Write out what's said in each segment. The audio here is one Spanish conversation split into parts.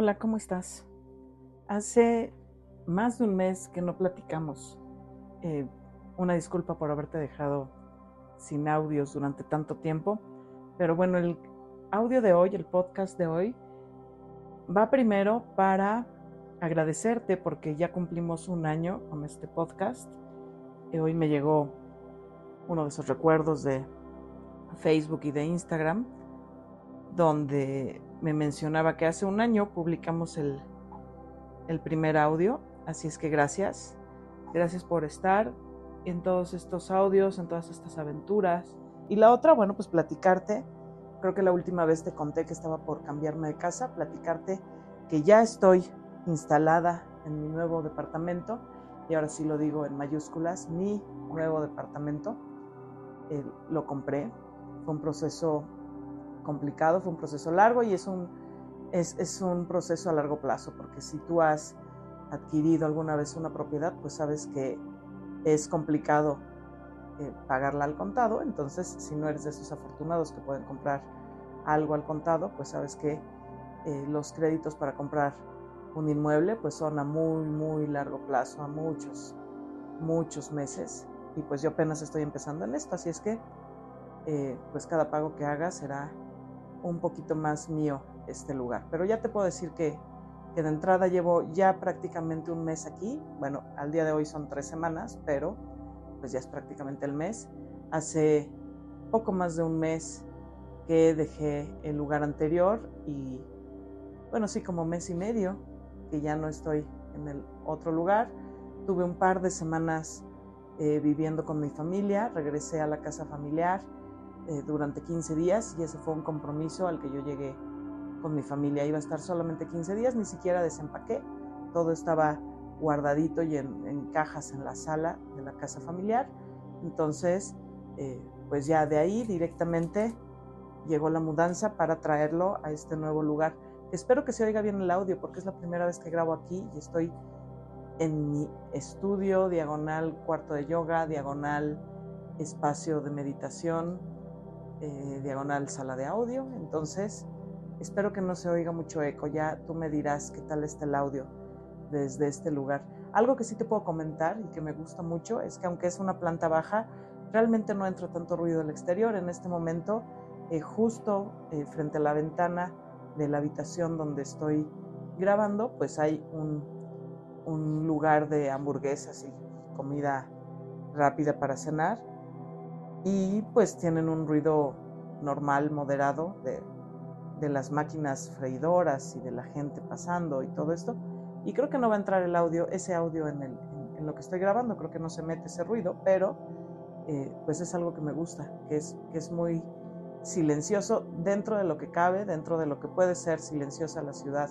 Hola, ¿cómo estás? Hace más de un mes que no platicamos. Eh, una disculpa por haberte dejado sin audios durante tanto tiempo. Pero bueno, el audio de hoy, el podcast de hoy, va primero para agradecerte porque ya cumplimos un año con este podcast. Y hoy me llegó uno de esos recuerdos de Facebook y de Instagram donde me mencionaba que hace un año publicamos el, el primer audio, así es que gracias, gracias por estar en todos estos audios, en todas estas aventuras. Y la otra, bueno, pues platicarte, creo que la última vez te conté que estaba por cambiarme de casa, platicarte que ya estoy instalada en mi nuevo departamento, y ahora sí lo digo en mayúsculas, mi nuevo departamento, eh, lo compré, fue un proceso complicado, fue un proceso largo y es un, es, un proceso a largo plazo, porque si tú has adquirido alguna vez una propiedad, pues sabes que es complicado eh, pagarla al contado, entonces si no eres de esos afortunados que pueden comprar algo al contado, pues sabes que eh, los créditos para comprar un inmueble pues son a muy, muy largo plazo, a muchos, muchos meses. Y pues yo apenas estoy empezando en esto, así es que eh, pues cada pago que haga será un poquito más mío este lugar. Pero ya te puedo decir que, que, de entrada llevo ya prácticamente un mes aquí. Bueno, al día de hoy son tres semanas, pero pues ya es prácticamente el mes. Hace poco más de un mes que dejé el lugar anterior y bueno, sí, como mes y medio que ya no estoy en el otro lugar. Tuve un par de semanas eh, viviendo con mi familia, regresé a la casa familiar eh, durante 15 días y ese fue un compromiso al que yo llegué con mi familia. Iba a estar solamente 15 días, ni siquiera desempaqué, todo estaba guardadito y en, cajas en la sala de la casa familiar. Entonces, eh, pues ya de ahí directamente llegó la mudanza para traerlo a este nuevo lugar. Espero que se oiga bien el audio porque es la primera vez que grabo aquí y estoy en mi estudio, diagonal cuarto de yoga, diagonal espacio de meditación, eh, diagonal sala de audio. Entonces, espero que no se oiga mucho eco. Ya tú me dirás qué tal está el audio desde este lugar. Algo que sí te puedo comentar y que me gusta mucho es que aunque es una planta baja, realmente no entra tanto ruido del exterior. En este momento, eh, justo eh, frente a la ventana de la habitación donde estoy grabando, pues hay un, un lugar de hamburguesas y comida rápida para cenar y pues tienen un ruido normal, moderado de, las máquinas freidoras y de la gente pasando y todo esto. Y creo que no va a entrar el audio, ese audio en, en, lo que estoy grabando, creo que no se mete ese ruido, pero eh, pues es algo que me gusta, que es, que es muy silencioso dentro de lo que cabe, dentro de lo que puede ser silenciosa la Ciudad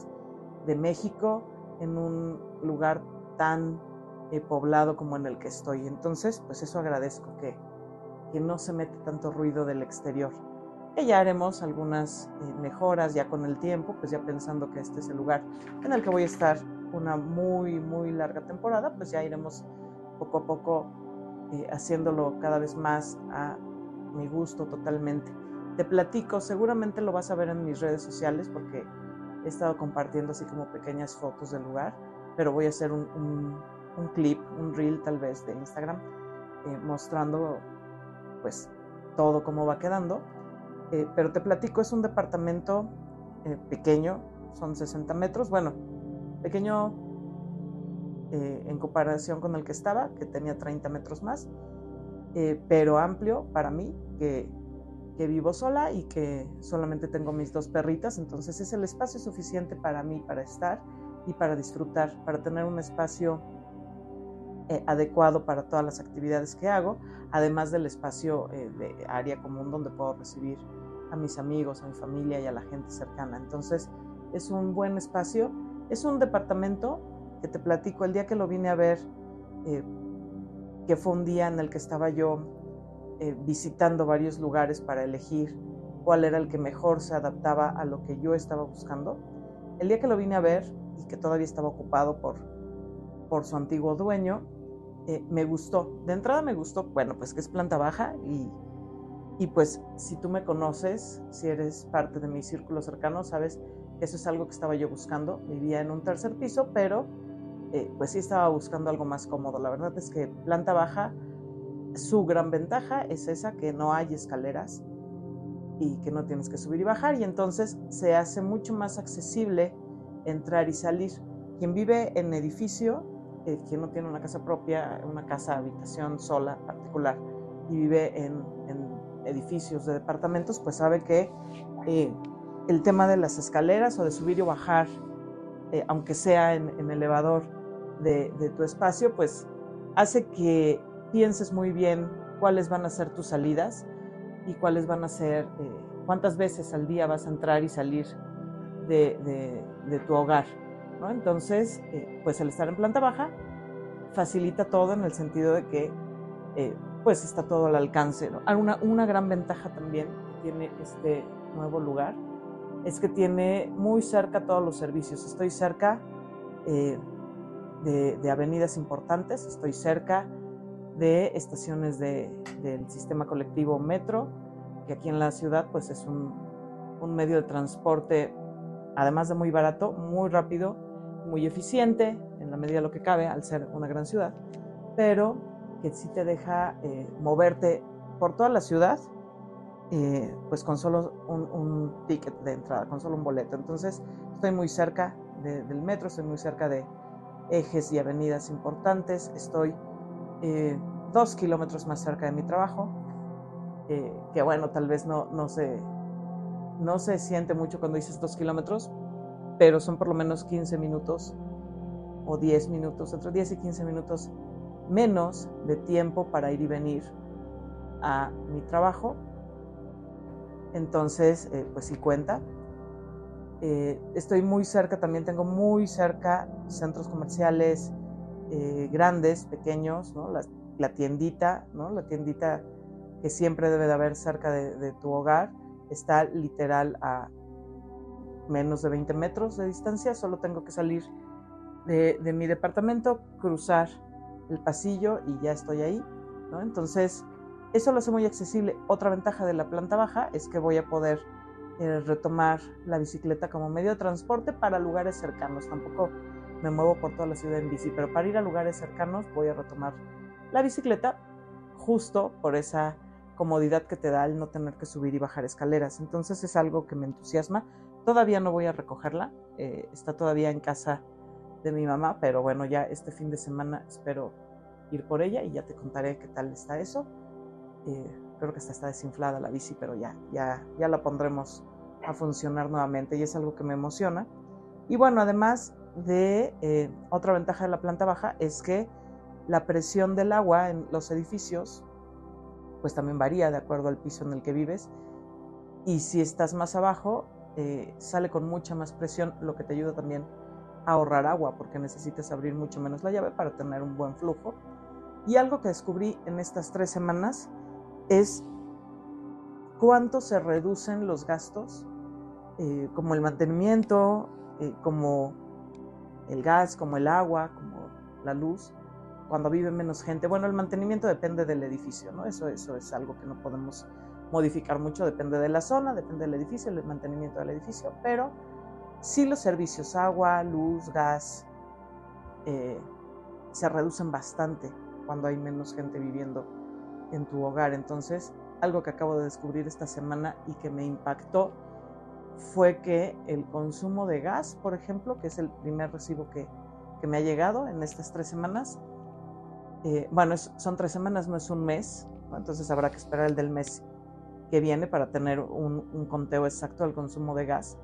de México en un lugar tan eh, poblado como en el que estoy. Entonces, pues eso agradezco que, que no se mete tanto ruido del exterior. Y ya haremos algunas eh, mejoras ya con el tiempo, pues ya pensando que este es el lugar en el que voy a estar una muy, muy larga temporada, pues ya iremos poco a poco eh, haciéndolo cada vez más a mi gusto totalmente. Te platico, seguramente lo vas a ver en mis redes sociales porque he estado compartiendo así como pequeñas fotos del lugar, pero voy a hacer un, clip, un reel tal vez de Instagram, eh, mostrando pues todo cómo va quedando. Eh, pero te platico, es un departamento eh, pequeño, son 60 metros, bueno, pequeño eh, en comparación con el que estaba, que tenía 30 metros más, pero amplio para mí, que, que vivo sola y que solamente tengo mis dos perritas, entonces es el espacio suficiente para mí para estar y para disfrutar, para tener un espacio eh, adecuado para todas las actividades que hago, además del espacio eh, de área común donde puedo recibir a mis amigos, a mi familia y a la gente cercana. Entonces es un buen espacio. Es un departamento que te platico el día que lo vine a ver, eh, que fue un día en el que estaba yo visitando varios lugares para elegir cuál era el que mejor se adaptaba a lo que yo estaba buscando. El día que lo vine a ver y que todavía estaba ocupado por, por su antiguo dueño, eh, me gustó. De entrada me gustó, bueno, pues que es planta baja y, y pues si tú me conoces, si eres parte de mi círculo cercano, sabes Eso es algo que estaba yo buscando. Vivía en un tercer piso, pero eh, pues sí estaba buscando algo más cómodo. La verdad es que planta baja, su gran ventaja es esa, que no hay escaleras y que no tienes que subir y bajar y entonces se hace mucho más accesible entrar y salir. Quien vive en edificio, eh, quien no tiene una casa propia, una casa habitación sola particular y vive en, edificios de departamentos, pues sabe que eh, el tema de las escaleras o de subir y bajar, eh, aunque sea en, elevador de, tu espacio, pues hace que pienses muy bien cuáles van a ser tus salidas y cuáles van a ser, cuántas veces al día vas a entrar y salir de, tu hogar. ¿No? Entonces, pues el estar en planta baja facilita todo en el sentido de que eh, pues está todo al alcance. Ah, una, una, gran ventaja también que tiene este nuevo lugar es que tiene muy cerca todos los servicios. Estoy cerca eh, de, avenidas importantes, estoy cerca de estaciones del sistema colectivo metro, que aquí en la ciudad pues es un, un medio de transporte, además de muy barato, muy rápido, muy eficiente, en la medida de lo que cabe, al ser una gran ciudad, pero que sí te deja eh, moverte por toda la ciudad, eh, pues con solo un, ticket de entrada, con solo un boleto. Entonces, estoy muy cerca del metro, estoy muy cerca de ejes y avenidas importantes, estoy eh, dos kilómetros más cerca de mi trabajo, que bueno, tal vez no, no, se, no se siente mucho cuando dices dos kilómetros, pero son por lo menos 15 minutos o 10 minutos, entre 10 y 15 minutos menos de tiempo para ir y venir a mi trabajo. Entonces, eh, pues sí cuenta. Eh, estoy muy cerca, también tengo muy cerca centros comerciales eh, grandes, pequeños, ¿no? la, tiendita, ¿no? la tiendita que siempre debe de haber cerca de tu hogar, está literal a menos de 20 metros de distancia, solo tengo que salir de, mi departamento, cruzar el pasillo y ya estoy ahí. Entonces, eso lo hace muy accesible. Otra ventaja de la planta baja es que voy a poder eh, retomar la bicicleta como medio de transporte para lugares cercanos. Tampoco me muevo por toda la ciudad en bici, pero para ir a lugares cercanos voy a retomar la bicicleta justo por esa comodidad que te da el no tener que subir y bajar escaleras. Entonces es algo que me entusiasma. Todavía no voy a recogerla, eh, está todavía en casa de mi mamá, pero bueno, ya este fin de semana espero ir por ella y ya te contaré qué tal está eso. Eh, creo que está, está desinflada la bici, pero ya, ya, ya la pondremos a funcionar nuevamente y es algo que me emociona. Y bueno, además de eh, otra ventaja de la planta baja es que la presión del agua en los edificios pues también varía de acuerdo al piso en el que vives y si estás más abajo eh, sale con mucha más presión, lo que te ayuda también ahorrar agua porque necesitas abrir mucho menos la llave para tener un buen flujo. Y algo que descubrí en estas tres semanas es cuánto se reducen los gastos, eh, como el mantenimiento, eh, como el gas, como el agua, como la luz, cuando vive menos gente. Bueno, el mantenimiento depende del edificio, ¿no? Eso, eso es algo que no podemos modificar mucho, depende de la zona, depende del edificio, el mantenimiento del edificio, pero sí los servicios, agua, luz, gas, eh, se reducen bastante cuando hay menos gente viviendo en tu hogar. Entonces, algo que acabo de descubrir esta semana y que me impactó fue que el consumo de gas, por ejemplo, que es el primer recibo que, me ha llegado en estas tres semanas, eh, bueno, son tres semanas, no es un mes, entonces habrá que esperar el del mes que viene para tener un, conteo exacto del consumo de gas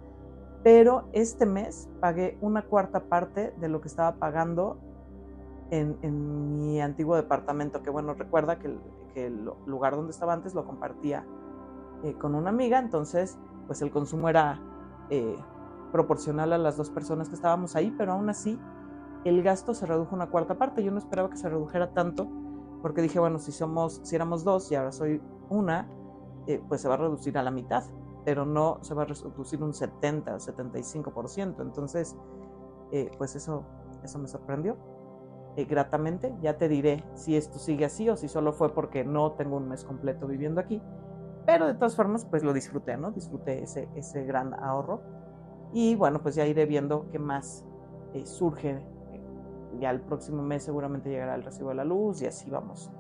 pero este mes pagué una cuarta parte de lo que estaba pagando en, mi antiguo departamento, que bueno, recuerda que el, lugar donde estaba antes lo compartía eh, con una amiga, entonces pues el consumo era eh, proporcional a las dos personas que estábamos ahí, pero aún así el gasto se redujo una cuarta parte. Yo no esperaba que se redujera tanto, porque dije, bueno, si somos, si éramos dos y ahora soy una, eh, pues se va a reducir a la mitad pero no se va a reducir un 70 o 75%. Entonces, eh, pues eso, eso me sorprendió eh, gratamente. Ya te diré si esto sigue así o si solo fue porque no tengo un mes completo viviendo aquí. Pero de todas formas, pues lo disfruté, ¿no? Disfruté ese, ese gran ahorro. Y bueno, pues ya iré viendo qué más eh, surge. Ya el próximo mes seguramente llegará el recibo de la luz y así vamos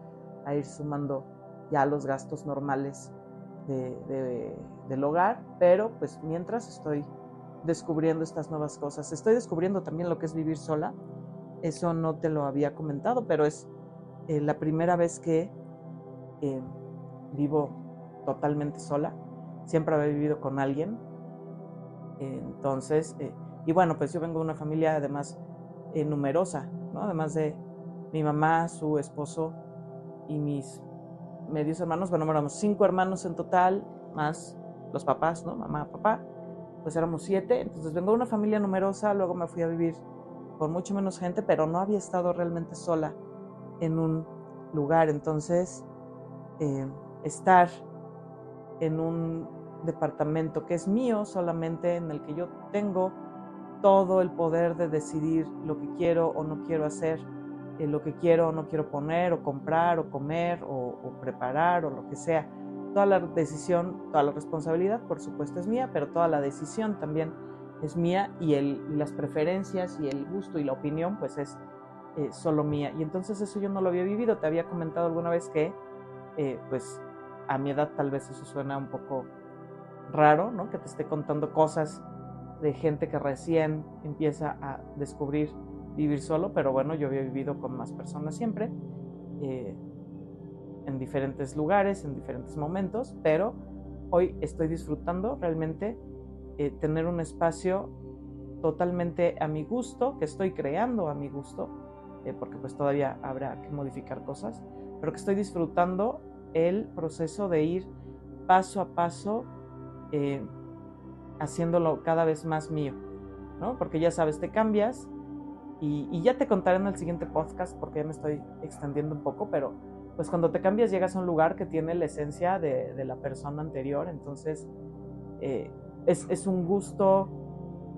a ir sumando ya los gastos normales del hogar, pero pues mientras estoy descubriendo estas nuevas cosas, estoy descubriendo también lo que es vivir sola, eso no te lo había comentado, pero es eh, la primera vez que eh, vivo totalmente sola, siempre había vivido con alguien, entonces, eh, y bueno, pues yo vengo de una familia además numerosa, ¿no? además de mi mamá, su esposo y mis medios hermanos, bueno, éramos cinco hermanos en total, más los papás, ¿no? Mamá, papá, pues éramos siete, entonces vengo de una familia numerosa, luego me fui a vivir con mucho menos gente, pero no había estado realmente sola en un lugar, entonces eh, estar en un departamento que es mío solamente, en el que yo tengo todo el poder de decidir lo que quiero o no quiero hacer, lo que quiero o no quiero poner, o comprar, o comer, o, preparar, o lo que sea. Toda la decisión, toda la responsabilidad, por supuesto, es mía, pero toda la decisión también es mía y el, las preferencias y el gusto y la opinión, pues es eh, solo mía. Y entonces eso yo no lo había vivido. Te había comentado alguna vez que, eh, pues, a mi edad tal vez eso suena un poco raro, ¿no? Que te esté contando cosas de gente que recién empieza a descubrir vivir solo, pero bueno, yo había vivido con más personas siempre, eh, en diferentes lugares, en diferentes momentos, pero hoy estoy disfrutando realmente eh, tener un espacio totalmente a mi gusto, que estoy creando a mi gusto, eh, porque pues todavía habrá que modificar cosas, pero que estoy disfrutando el proceso de ir paso a paso haciéndolo cada vez más mío, ¿no? Porque ya sabes, te cambias y, ya te contaré en el siguiente podcast porque ya me estoy extendiendo un poco, pero pues cuando te cambias llegas a un lugar que tiene la esencia de, la persona anterior, entonces eh, es, un gusto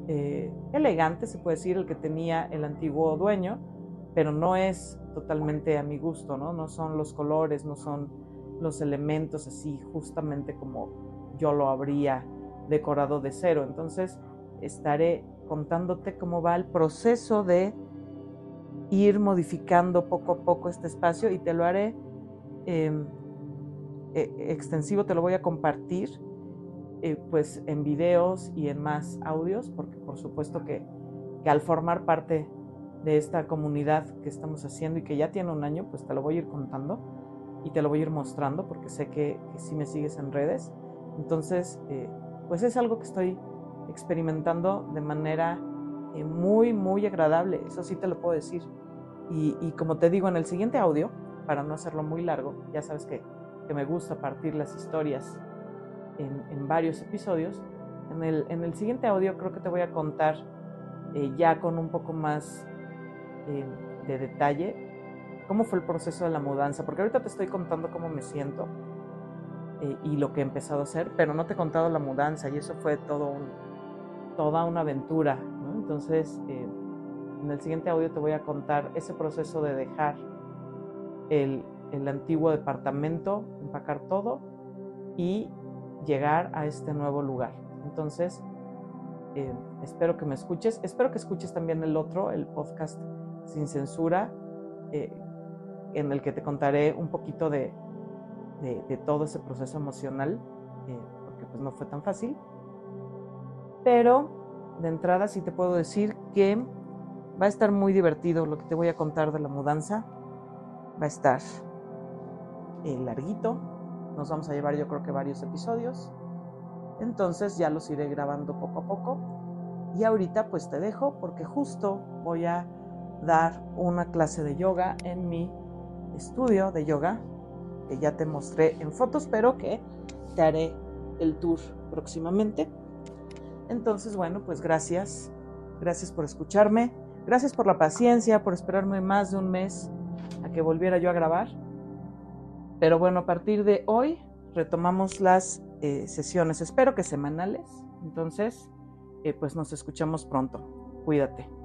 eh, elegante, se puede decir, el que tenía el antiguo dueño, pero no es totalmente a mi gusto, ¿no? No son los colores, no son los elementos así justamente como yo lo habría decorado de cero. Entonces estaré contándote cómo va el proceso de ir modificando poco a poco este espacio y te lo haré em, e, extensivo, te lo voy a compartir eh, pues en videos y en más audios, porque por supuesto que, al formar parte de esta comunidad que estamos haciendo y que ya tiene un año, pues te lo voy a ir contando y te lo voy a ir mostrando porque sé que, si me sigues en redes. Entonces, eh, pues es algo que estoy experimentando de manera eh, muy, muy agradable, eso sí te lo puedo decir. Y, como te digo en el siguiente audio, para no hacerlo muy largo, ya sabes que, me gusta partir las historias en, varios episodios, en el, en el, siguiente audio creo que te voy a contar eh, ya con un poco más eh, de detalle cómo fue el proceso de la mudanza, porque ahorita te estoy contando cómo me siento y lo que he empezado a hacer, pero no te he contado la mudanza y eso fue todo un, toda una aventura. Entonces, eh, en el siguiente audio te voy a contar ese proceso de dejar el, antiguo departamento, empacar todo y llegar a este nuevo lugar. Entonces, eh, espero que me escuches. Espero que escuches también el otro, el podcast sin censura, eh, en el que te contaré un poquito de, de, todo ese proceso emocional, porque pues no fue tan fácil. Pero de entrada sí te puedo decir que va a estar muy divertido lo que te voy a contar de la mudanza. Va a estar eh, larguito. Nos vamos a llevar yo creo que varios episodios. Entonces ya los iré grabando poco a poco. Y ahorita pues te dejo porque justo voy a dar una clase de yoga en mi estudio de yoga que ya te mostré en fotos, pero que te haré el tour próximamente. Entonces, bueno, pues gracias. Gracias por escucharme. Gracias por la paciencia, por esperarme más de un mes a que volviera yo a grabar. Pero bueno, a partir de hoy retomamos las eh, sesiones, espero que semanales. Entonces, eh, pues nos escuchamos pronto. Cuídate.